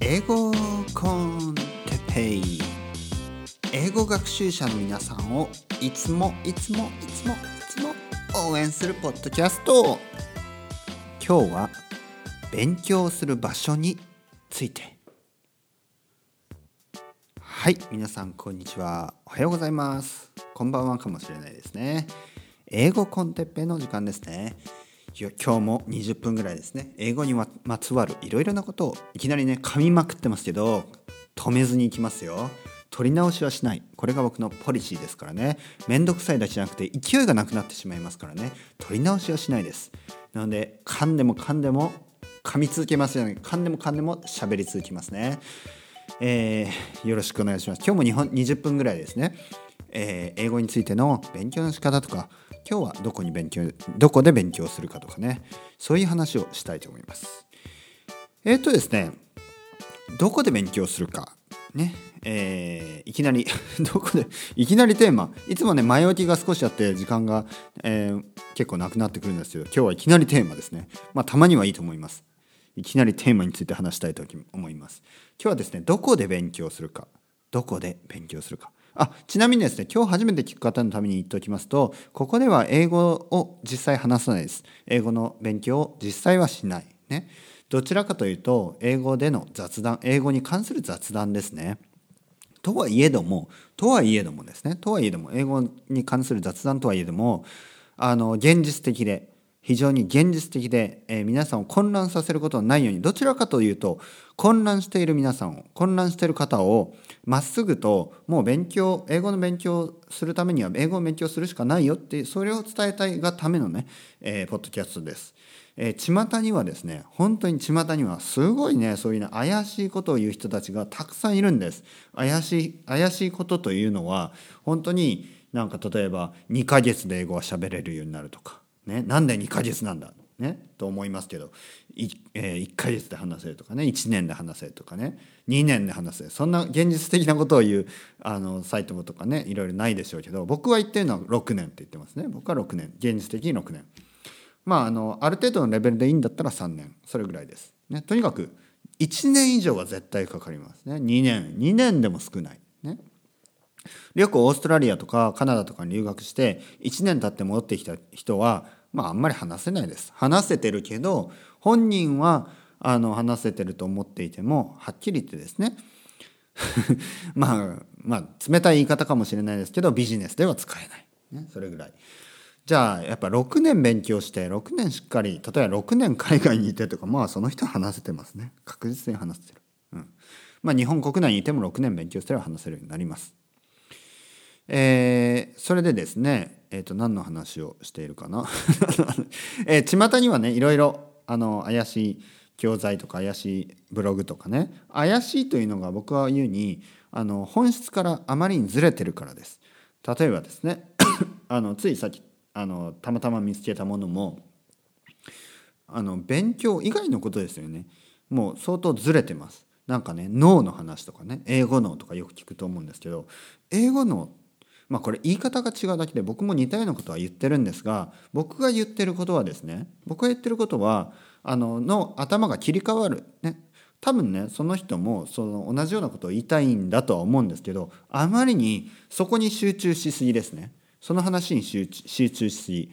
英語コンテペイ。英語学習者の皆さんをいつもいつもいつもいつも応援するポッドキャスト。今日は勉強する場所について。はい皆さんこんにちは。おはようございます。こんばんはかもしれないですね。英語コンテッペの時間ですね。今日も20分ぐらいですね。英語にまつわるいろいろなことをいきなりね噛みまくってますけど止めずにいきますよ。取り直しはしない。これが僕のポリシーですからね。めんどくさいだけじゃなくて勢いがなくなってしまいますからね。取り直しはしないです。なので噛んでも噛んでも噛み続けますよね。噛んでも噛んでも喋り続きますね。えー、よろしくお願いします。今日も日本20分ぐらいですね、えー、英語についての勉強の仕方とか今日はどこに勉強どこで勉強するかとかねそういう話をしたいと思います。えっ、とですねどこで勉強するかねえー、いきなり どこでいきなりテーマいつもね前置きが少しあって時間が、えー、結構なくなってくるんですけど今日はいきなりテーマですね。まあたまにはいいと思います。いきなりテーマについて話したいと思います。今日はですねどこで勉強するかどこで勉強するか。あちなみにですね今日初めて聞く方のために言っておきますとここでは英語を実際話さないです。英語の勉強を実際はしない。ね。どちらかというと英語での雑談英語に関する雑談ですね。とはいえどもとはいえどもですね。とはいえども英語に関する雑談とはいえどもあの現実的で非常に現実的で、えー、皆さんを混乱させることのないようにどちらかというと混乱している皆さんを混乱している方をまっすぐともう勉強英語の勉強するためには英語を勉強するしかないよってそれを伝えたいがためのね、えー、ポッドキャストです。えー、巷にはですね本当に巷にはすごいねそういうね怪しいことを言う人たちがたくさんいるんです。怪しい怪しいことというのは本当になんか例えば2ヶ月で英語が喋れるようになるとかね、なんで2ヶ月なんだ、ね、と思いますけど 1,、えー、1ヶ月で話せるとかね1年で話せとかね2年で話せそんな現実的なことを言うあのサイトとかねいろいろないでしょうけど僕は言ってるのは6年って言ってますね。僕は6年。現実的に6年。まああのある程度のレベルでいいんだったら3年。それぐらいです、ね、とにかく1年以上は絶対かかりますね。2年。2年でも少ない。ね。よくオーストラリアとかカナダとかに留学して1年経って戻ってきた人はまああんまり話せないです。話せてるけど本人はあの話せてると思っていてもはっきり言ってですね まあまあ冷たい言い方かもしれないですけどビジネスでは使えない、ね、それぐらい。じゃあやっぱ6年勉強して6年しっかり例えば6年海外にいてとかまあその人は話せてますね確実に話せてる。うん、まあ日本国内にいても6年勉強してれば話せるようになります。えー、それでですね、えー、と何の話をしているかな、えー、巷にはねいろいろあの怪しい教材とか怪しいブログとかね怪しいというのが僕は言うにあの本質からあまりにずれてるからです。例えばですね あのついさっきあのたまたま見つけたものもあの勉強以外のことですよねもう相当ずれてます。なんかね脳の話とかね英語脳とかよく聞くと思うんですけど英語脳まあこれ言い方が違うだけで僕も似たようなことは言ってるんですが僕が言ってることはですね僕が言ってることはあのの頭が切り替わる。ね。多分ねその人もその同じようなことを言いたいんだとは思うんですけどあまりにそこに集中しすぎですね。その話に集中しすぎ。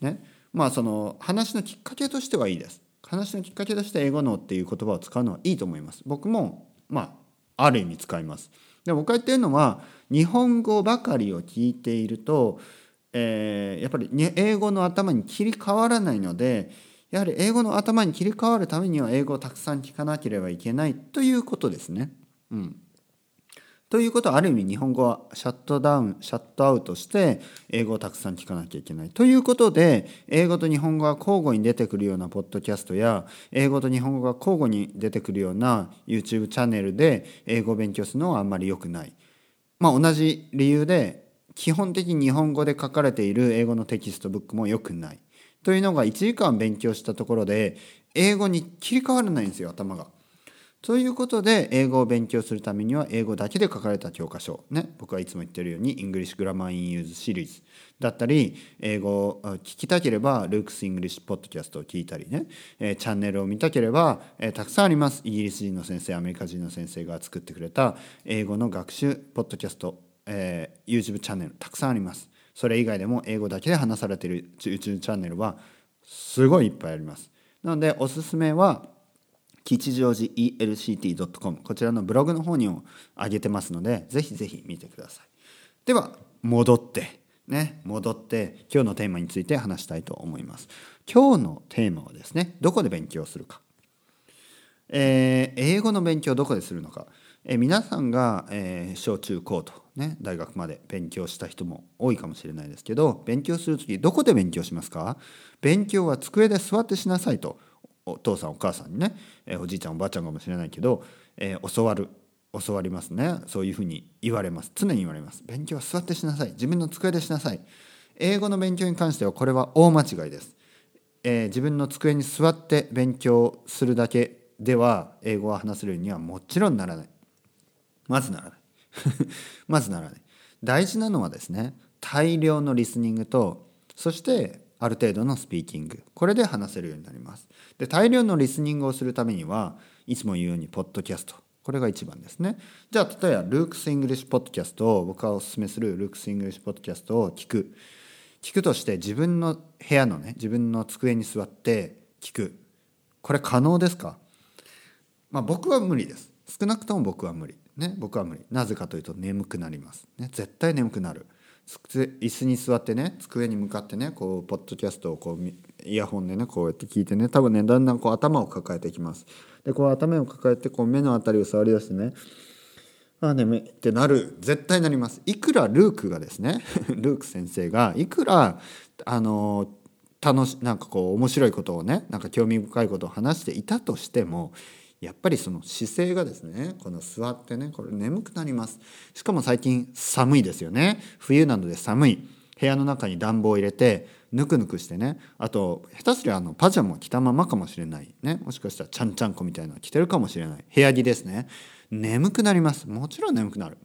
ね。まあその話のきっかけとしてはいいです。話のきっかけとして英語のっていう言葉を使うのはいいと思います。僕もまあある意味使います。で僕が言ってるのは日本語ばかりを聞いていると、えー、やっぱり英語の頭に切り替わらないのでやはり英語の頭に切り替わるためには英語をたくさん聞かなければいけないということですね。うん、ということはある意味日本語はシャットダウンシャットアウトして英語をたくさん聞かなきゃいけない。ということで英語と日本語が交互に出てくるようなポッドキャストや英語と日本語が交互に出てくるような YouTube チャンネルで英語を勉強するのはあんまり良くない。まあ、同じ理由で基本的に日本語で書かれている英語のテキストブックも良くない。というのが1時間勉強したところで英語に切り替わらないんですよ頭が。ということで英語を勉強するためには英語だけで書かれた教科書。ね。僕はいつも言ってるように English Grammar in Use シリーズだったり英語を聞きたければ Luke's English Podcast を聞いたりね、え、チャンネルを見たければ、え、たくさんあります。イギリス人の先生アメリカ人の先生が作ってくれた英語の学習ポッドキャスト、えー、YouTube チャンネルたくさんあります。それ以外でも英語だけで話されている YouTube チャンネルはすごいいっぱいあります。なのでおすすめは吉祥寺 ELCT.com こちらのブログの方にも上げてますのでぜひぜひ見てください。では戻ってね戻って今日のテーマについて話したいと思います。今日のテーマはですねどこで勉強するか、えー、英語の勉強どこでするのか、えー、皆さんが、えー、小中高とね大学まで勉強した人も多いかもしれないですけど勉強する時どこで勉強しますか？勉強は机で座ってしなさいと。お父さんお母さんにね、え、おじいちゃんおばあちゃんかもしれないけど、え、教わる教わりますね。そういうふうに言われます。常に言われます。勉強は座ってしなさい。自分の机でしなさい。英語の勉強に関してはこれは大間違いです、えー、自分の机に座って勉強するだけでは英語を話せるにはもちろんならない。まずならない。まずならない。大事なのはですね大量のリスニングとそしてある程度のスピーキング。これで話せるようになります。で大量のリスニングをするためにはいつも言うようにポッドキャスト。これが一番ですね。じゃあ例えば Luke's English Podcast を僕がおすすめする Luke's English Podcast を聞く。聞くとして自分の部屋のね自分の机に座って聞く。これ可能ですか？まあ僕は無理です。少なくとも僕は無理。ね僕は無理。なぜかというと眠くなります。ね絶対眠くなる。椅子に座ってね机に向かってねこうポッドキャストをこうイヤホンでねこうやって聞いてね多分ねだんだんこう頭を抱えていきます。でこう頭を抱えてこう目の辺りを触り出してねああ眠い。ってなる絶対なります。いくらルークがですね ルーク先生がいくらあの楽しなんかこう面白いことをねなんか興味深いことを話していたとしてもやっぱりその姿勢がですねこの座ってねこれ眠くなります。しかも最近寒いですよね。冬なので寒い。部屋の中に暖房を入れてぬくぬくしてね。あと下手すりゃあのパジャマを着たままかもしれない。ね。もしかしたらちゃんちゃんこみたいなの着てるかもしれない。部屋着ですね。眠くなります。もちろん眠くなる。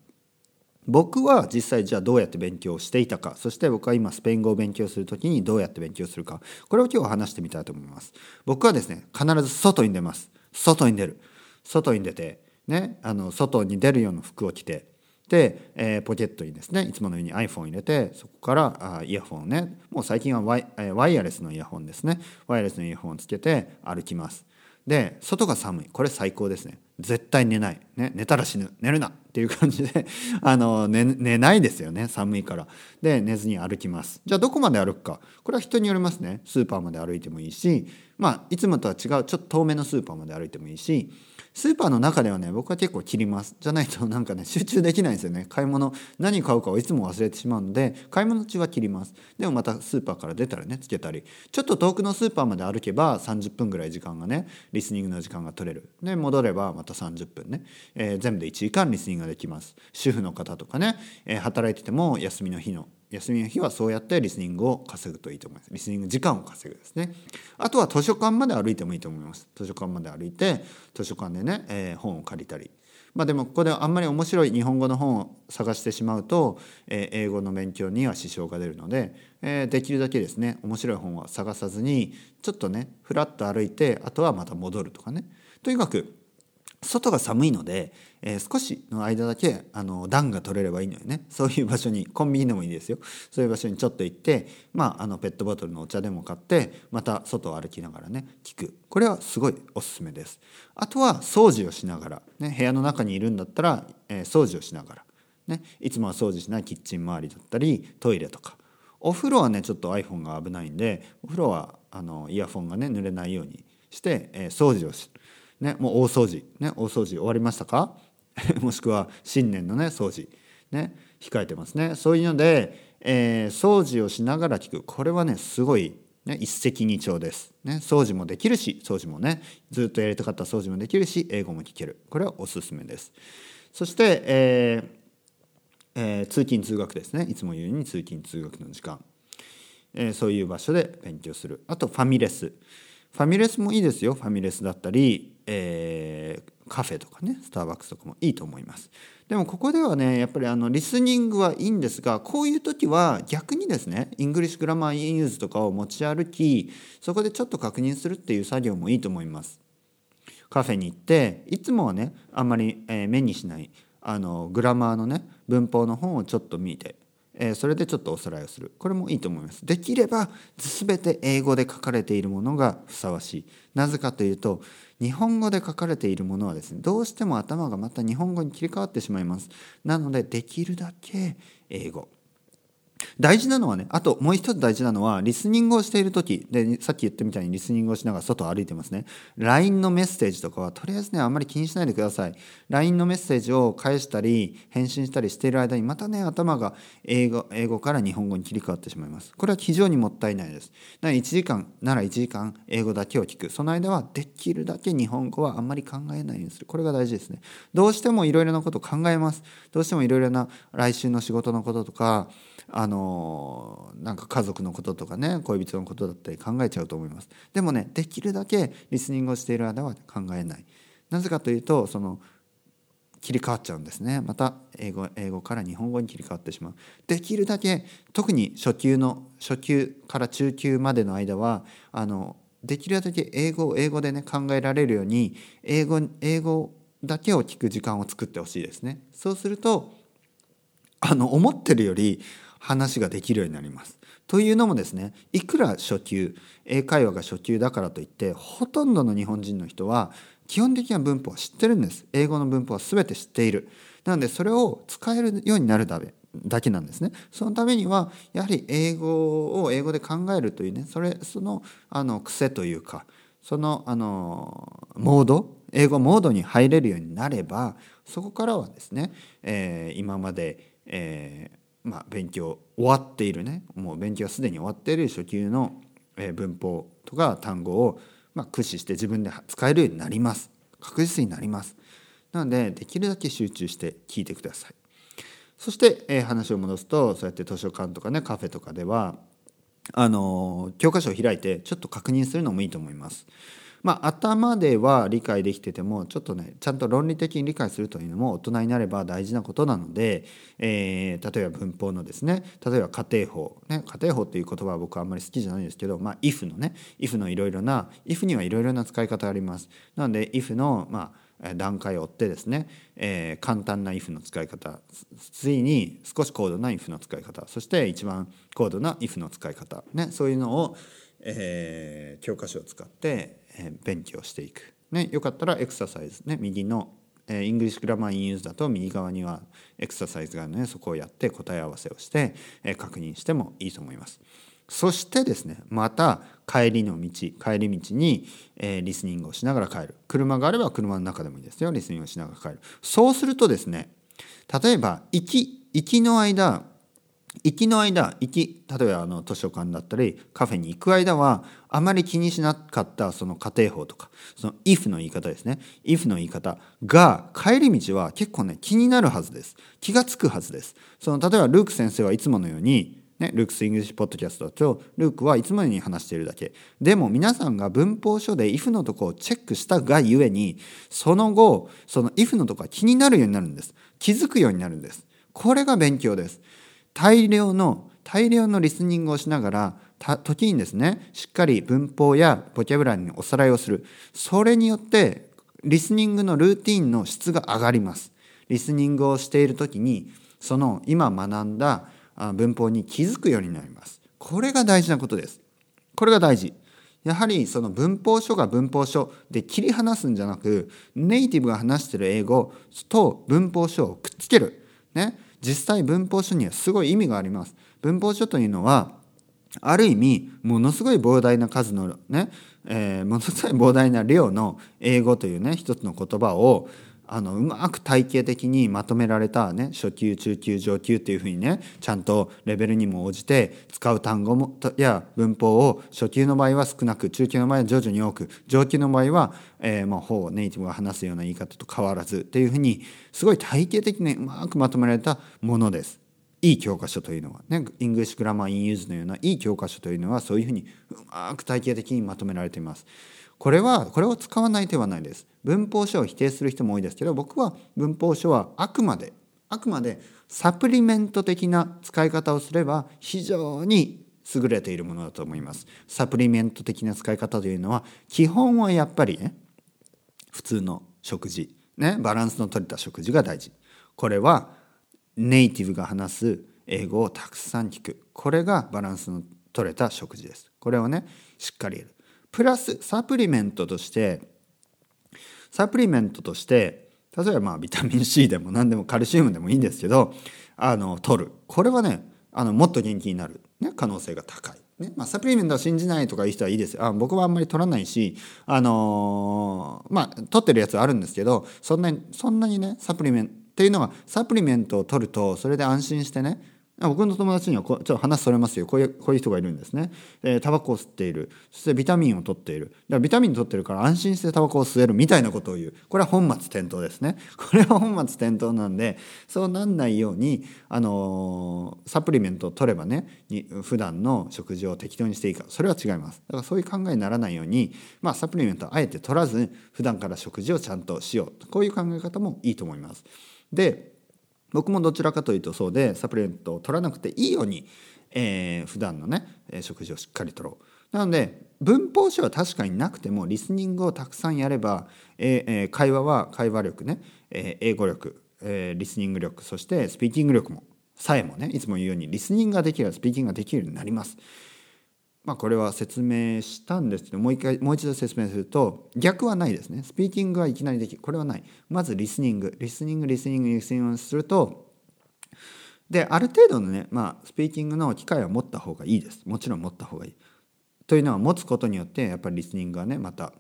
僕は実際じゃあどうやって勉強していたか。そして僕は今スペイン語を勉強する時にどうやって勉強するか。これを今日話してみたいと思います。僕はですね必ず外に出ます。外に出る。外に出てねあの外に出るような服を着てで、えー、ポケットにですねいつものように iPhone 入れてそこからあイヤホンをねもう最近はワイ,、えー、ワイヤレスのイヤホンですね。ワイヤレスのイヤホンをつけて歩きます。で外が寒い。これ最高ですね。絶対寝ない、ね、寝たら死ぬ。寝るな。っていう感じで あの寝寝ないですよね。寒いから。で寝ずに歩きます。じゃあどこまで歩くか。これは人によりますね。スーパーまで歩いてもいいしまあいつもとは違うちょっと遠めのスーパーまで歩いてもいいしスーパーの中ではね僕は結構切ります。じゃないと なんかね集中できないんですよね。買い物何買うかをいつも忘れてしまうので買い物中は切ります。でもまたスーパーから出たらねつけたり。ちょっと遠くのスーパーまで歩けば30分ぐらい時間がねリスニングの時間が取れる。で戻ればまた30分ね、えー、全部で1時間リスニングができます。主婦の方とかね、えー、働いてても休みの日の休みの日はそうやってリスニングを稼ぐといいと思います。リスニング時間を稼ぐですね。あとは図書館まで歩いてもいいと思います。図書館まで歩いて図書館でね、えー、本を借りたり。まあでもここであんまり面白い日本語の本を探してしまうと、えー、英語の勉強には支障が出るので、えー、できるだけですね面白い本は探さずにちょっとねふらっと歩いてあとはまた戻るとかね。とにかく外が寒いので、えー、少しの間だけあの暖が取れればいいのよね。そういう場所にコンビニでもいいですよ。そういう場所にちょっと行って、まあ、あのペットボトルのお茶でも買ってまた外を歩きながらね聞く。これはすごいおすすめです。あとは掃除をしながら、ね、部屋の中にいるんだったら、えー、掃除をしながら、ね、いつもは掃除しないキッチン周りだったりトイレとか。お風呂はねちょっと iPhone が危ないんでお風呂はあのイヤフォンがね濡れないようにして、えー、掃除をしね、もう大掃除、ね、大掃除終わりましたか？もしくは新年のね掃除、ね、控えてますね。そういうので、えー、掃除をしながら聞く。これはねすごい、ね、一石二鳥です、ね、掃除もできるし掃除もねずっとやりたかった掃除もできるし英語も聞ける。これはおすすめです。そして、えーえー、通勤通学ですね。いつも言うように通勤通学の時間、えー、そういう場所で勉強する。あとファミレス。ファミレスもいいですよ。ファミレスだったり、えー、カフェとかねスターバックスとかもいいと思います。でもここではねやっぱりあのリスニングはいいんですがこういう時は逆にですね English Grammar in Use とかを持ち歩きそこでちょっと確認するっていう作業もいいと思います。カフェに行っていつもはねあんまり、目にしないあのグラマーのね文法の本をちょっと見てえー、それでちょっとおさらいをする。これもいいと思います。できれば全て英語で書かれているものがふさわしい。なぜかというと日本語で書かれているものはですねどうしても頭がまた日本語に切り替わってしまいます。なのでできるだけ英語。大事なのはねあともう一つ大事なのはリスニングをしている時でさっき言ったみたいにリスニングをしながら外を歩いてますね。LINE のメッセージとかはとりあえずねあんまり気にしないでください。LINE のメッセージを返したり返信したりしている間にまたね頭が英語英語から日本語に切り替わってしまいます。これは非常にもったいないです。な1時間なら1時間英語だけを聞く。その間はできるだけ日本語はあんまり考えないようにする。これが大事ですね。どうしてもいろいろなことを考えます。どうしてもいろいろな来週の仕事のこととかあのなんか家族のこととかね恋人のことだったり考えちゃうと思います。でもねできるだけリスニングをしている間は考えない。なぜかというとその切り替わっちゃうんですね。また英語英語から日本語に切り替わってしまう。できるだけ特に初級の初級から中級までの間はあのできるだけ英語を英語でね考えられるように英語英語だけを聞く時間を作ってほしいですね。そうするとあの思ってるより話ができるようになります。というのもですねいくら初級英会話が初級だからといってほとんどの日本人の人は基本的な文法は知ってるんです。英語の文法は全て知っている。なのでそれを使えるようになるだけだけなんですね。そのためにはやはり英語を英語で考えるというねそれそのあの癖というかそのあのモード英語モードに入れるようになればそこからはですね、えー、今まで、えーまあ、勉強終わっているね。もう勉強はすでに終わっている初級の文法とか単語を、ま、駆使して自分で使えるようになります。確実になります。なのでできるだけ集中して聞いてください。そして、え、話を戻すとそうやって図書館とかねカフェとかではあの教科書を開いてちょっと確認するのもいいと思います。まあ、頭では理解できててもちょっとねちゃんと論理的に理解するというのも大人になれば大事なことなので、えー、例えば文法のですね例えば家庭法、ね、家庭法っていう言葉は僕はあんまり好きじゃないんですけど、まあ、if のね if のいろいろな if にはいろいろな使い方があります。なので if のまあ段階を追ってですね、えー、簡単な if の使い方次に少し高度な if の使い方そして一番高度な if の使い方、ね、そういうのを、えー、教科書を使ってえ勉強していく、ね、よかったらエクササイズ、ね、右のえ English Grammar in Use だと右側にはエクササイズがあるのでそこをやって答え合わせをして、確認してもいいと思います。そしてですねまた帰りの道帰り道に、え、リスニングをしながら帰る。車があれば車の中でもいいですよ。リスニングをしながら帰る。そうするとですね例えば行き行きの間行きの間行き例えばあの図書館だったりカフェに行く間はあまり気にしなかったその家庭法とかその if の言い方ですね。if の言い方が帰り道は結構ね気になるはずです。気が付くはずです。その例えばルーク先生はいつものようにね、 Luke's English Podcast とルークはいつものように話しているだけ。でも皆さんが文法書で if のとこをチェックしたがゆえにその後その if のとこが気になるようになるんです。気づくようになるんです。これが勉強です。大量の大量のリスニングをしながら時にですねしっかり文法やボキャブラリーにおさらいをする。それによってリスニングのルーティンの質が上がります。リスニングをしている時にその今学んだ文法に気づくようになります。これが大事なことです。これが大事。やはりその文法書が文法書で切り離すんじゃなくネイティブが話してる英語と文法書をくっつける。ね。実際文法書にはすごい意味があります。文法書というのはある意味ものすごい膨大な数のね、えー、ものすごい膨大な量の英語というね一つの言葉をあのうまく体系的にまとめられた、ね、初級中級上級っていうふうにねちゃんとレベルにも応じて使う単語もや文法を初級の場合は少なく中級の場合は徐々に多く上級の場合は、えー、もうほぼネイティブが話すような言い方と変わらずっていうふうにすごい体系的にうまくまとめられたものです。いい教科書というのはね English Grammar in Use のようないい教科書というのはそういうふうにうまく体系的にまとめられています。これはこれを使わない手はないです。文法書を否定する人も多いですけど僕は文法書はあくまであくまでサプリメント的な使い方をすれば非常に優れているものだと思います。サプリメント的な使い方というのは基本はやっぱりね普通の食事ねバランスの取れた食事が大事。これはネイティブが話す英語をたくさん聞く。これがバランスの取れた食事です。これをねしっかりやる。プラスサプリメントとしてサプリメントとして例えばまあビタミン C でも何でもカルシウムでもいいんですけどあの取る。これはねあのもっと元気になる、ね、可能性が高い。ねまあ、サプリメントを信じないとかいう人はいいですあ僕はあんまり取らないしあのー、まあ取ってるやつはあるんですけどそんなにそんなにねサプリメントっていうのはサプリメントを取るとそれで安心してね僕の友達にはこちょっと話それますよ。こういうこういう人がいるんですね、えー、タバコを吸っている。そしてビタミンを取っている。だからビタミン取ってるから安心してタバコを吸えるみたいなことを言う。これは本末転倒ですね。これは本末転倒なんでそうなんないように、あのー、サプリメントを取ればねに普段の食事を適当にしていいかそれは違います。だからそういう考えにならないように、まあ、サプリメントをあえて取らず普段から食事をちゃんとしよう。こういう考え方もいいと思います。で僕もどちらかというとそうでサプリメントを取らなくていいように、えー、普段のね食事をしっかりとろう。なので文法書は確かになくてもリスニングをたくさんやれば、えー、会話は会話力ね、えー、英語力、えー、リスニング力そしてスピーキング力もさえもねいつも言うようにリスニングができればスピーキングができるようになります。まあ、これは説明したんですけどもう一回もう一度説明すると逆はないですね。スピーキングはいきなりできるこれはない。まずリスニング。リスニングリスニングリスニングするとである程度のね、まあ、スピーキングの機会は持った方がいいです。もちろん持った方がいい。というのは持つことによってやっぱりリスニングがねまた、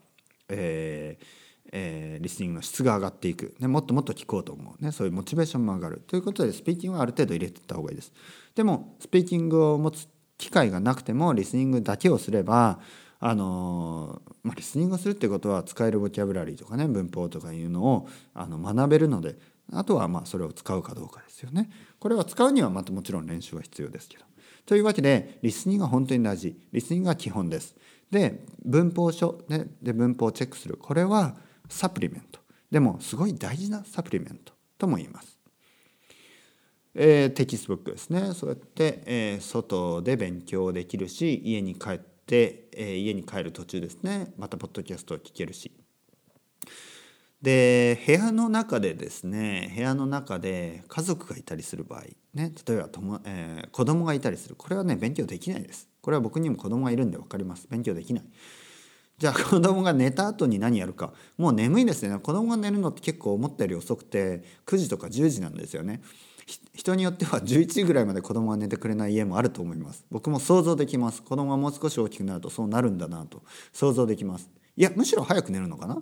えーえー、リスニングの質が上がっていく、ね、もっともっと聞こうと思う、ね、そういうモチベーションも上がる。ということでスピーキングはある程度入れていった方がいいです。でもスピーキングを持つ機会がなくてもリスニングだけをすればあのまあ、リスニングするってことは使えるボキャブラリーとかね文法とかいうのをあの学べるのであとはまあそれを使うかどうかですよね。これは使うにはまたもちろん練習は必要ですけど。というわけでリスニングが本当に大事リスニングが基本です。で文法書、ね、で文法をチェックするこれはサプリメントでもすごい大事なサプリメントとも言います。えー、テキストブックですね。そうやって、えー、外で勉強できるし家に帰って、えー、家に帰る途中ですね。またポッドキャストを聞けるし。で部屋の中でですね部屋の中で家族がいたりする場合ね例えばとも、えー、子供がいたりする。これはね勉強できないです。これは僕にも子供がいるんで分かります。勉強できない。じゃあ 子供が寝た後に何やるか。もう眠いですね。子供が寝るのって結構思ったより遅くて9時とか10時なんですよね。人によっては11時ぐらいまで子供が寝てくれない家もあると思います。僕も想像できます。子供がもう少し大きくなるとそうなるんだなと想像できます。いやむしろ早く寝るのかな？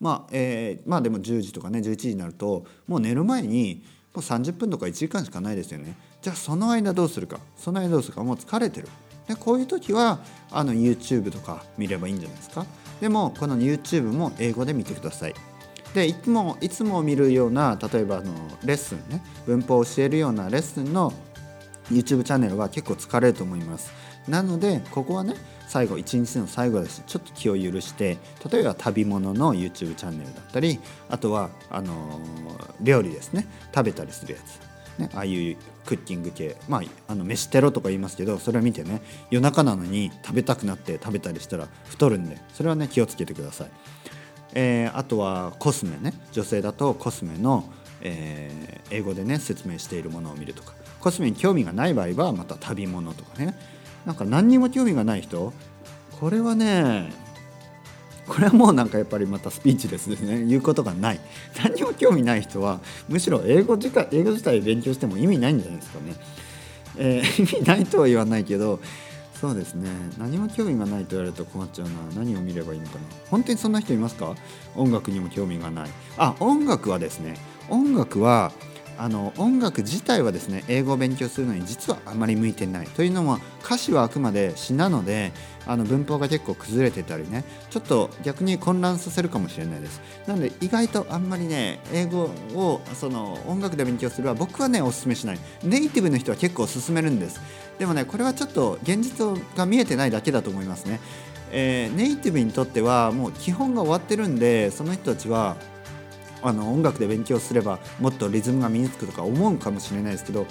まあ、えー、まあでも10時とかね11時になるともう寝る前にもう30分とか1時間しかないですよね。じゃあその間どうするか？その間どうするか？もう疲れてる。でこういう時はあの YouTube とか見ればいいんじゃないですか？でもこの YouTube も英語で見てください。でいつもいつも見るような例えばあのレッスンね文法を教えるようなレッスンの YouTube チャンネルは結構疲れると思います。なのでここはね最後一日の最後だしちょっと気を許して例えば旅物の YouTube チャンネルだったりあとはあの料理ですね。食べたりするやつ、ね、ああいうクッキング系。まああの飯テロとか言いますけどそれを見てね夜中なのに食べたくなって食べたりしたら太るんでそれはね気をつけてください。えー、あとはコスメね。女性だとコスメの、えー、英語でね説明しているものを見るとか。コスメに興味がない場合はまた旅物とかね。なんか何にも興味がない人これはねこれはもうなんかやっぱりまたスピーチですね。言うことがない。何にも興味ない人はむしろ英語自英語自体勉強しても意味ないんじゃないですかね、えー、意味ないとは言わないけどそうですね。何も興味がないと言われると困っちゃうな。何を見ればいいのかな。本当にそんな人いますか？音楽にも興味がない。あ音楽はですね。音楽はあの音楽自体はですね英語を勉強するのに実はあまり向いてないというのも歌詞はあくまで詩なのであの文法が結構崩れてたりねちょっと逆に混乱させるかもしれないです。なので意外とあんまりね英語をその音楽で勉強するは僕はねおすすめしない。ネイティブの人は結構勧めるんです。でもねこれはちょっと現実が見えてないだけだと思いますね。えー、ネイティブにとってはもう基本が終わってるんでその人たちはあの音楽で勉強すればもっとリズムが身につくとか思うかもしれないですけど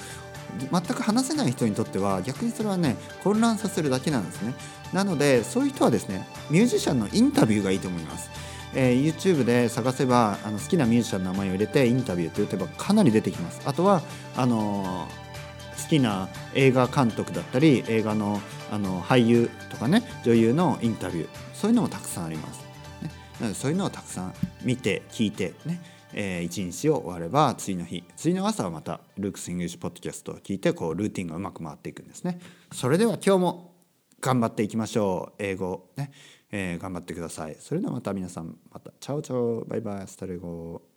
全く話せない人にとっては逆にそれはね混乱させるだけなんですね。なのでそういう人はですねミュージシャンのインタビューがいいと思います。えー、YouTube で探せばあの好きなミュージシャンの名前を入れてインタビューって打てばかなり出てきます。あとはあのー、好きな映画監督だったり映画のあの俳優とかね女優のインタビュー。そういうのもたくさんあります、なのでそういうのをたくさん見て聞いてねえー、一日を終われば次の日次の朝はまた Luke's English Podcast を聞いてこうルーティンがうまく回っていくんですね。それでは今日も頑張っていきましょう。英語ね。えー、頑張ってください。それではまた皆さんまた。チャオチャオ。バイバイ。 Hasta luego。